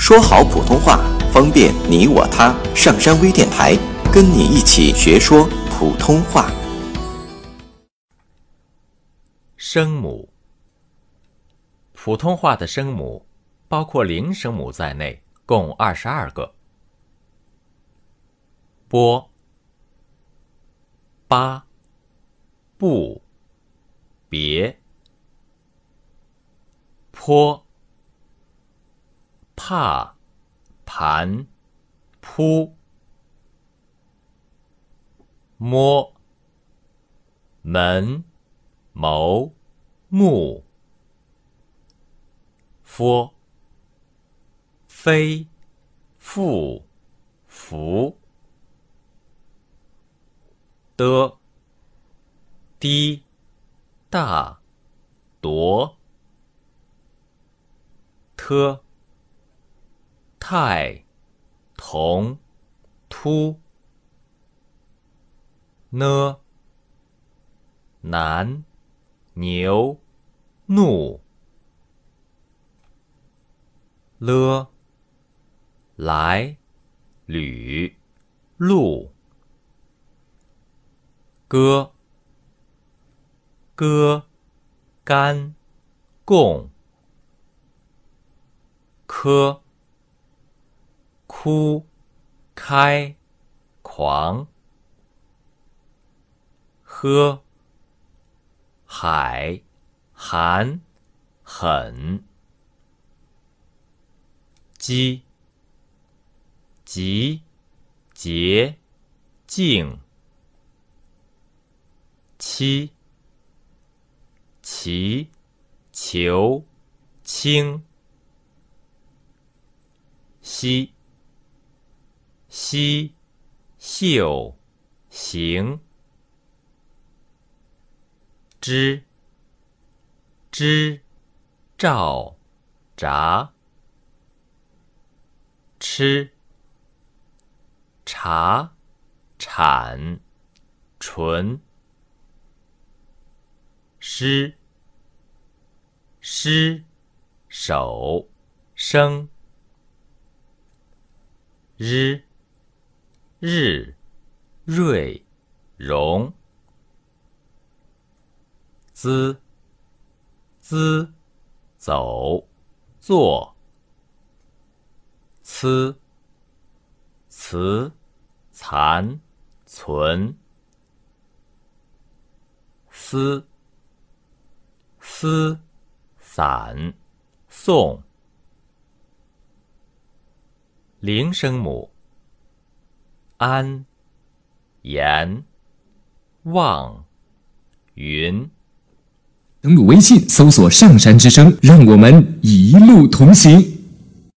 说好普通话，方便你我他。上山微电台，跟你一起学说普通话。声母，普通话的声母，包括零声母在内，共二十二个。波、八、不、别、坡、踏、盘、扑、摸、门、谋、目、佛、飞、复、福。的、低、大、夺、特、太、同、突、呢、南、牛、怒、了、来、吕、路。歌、歌、干、共、科、哭、开、狂、喝、海、寒、狠、鸡、急、节、静。七、祈、求、清、西、西、秀、行、知、知、照、札、吃、茶、产、纯。诗，诗，手，生，日，日，瑞，荣，滋，滋，走，坐，呲，词，残，存，思。思、散、送。零声母：安、言、望、云。登录微信，搜索“上山之声”，让我们一路同行。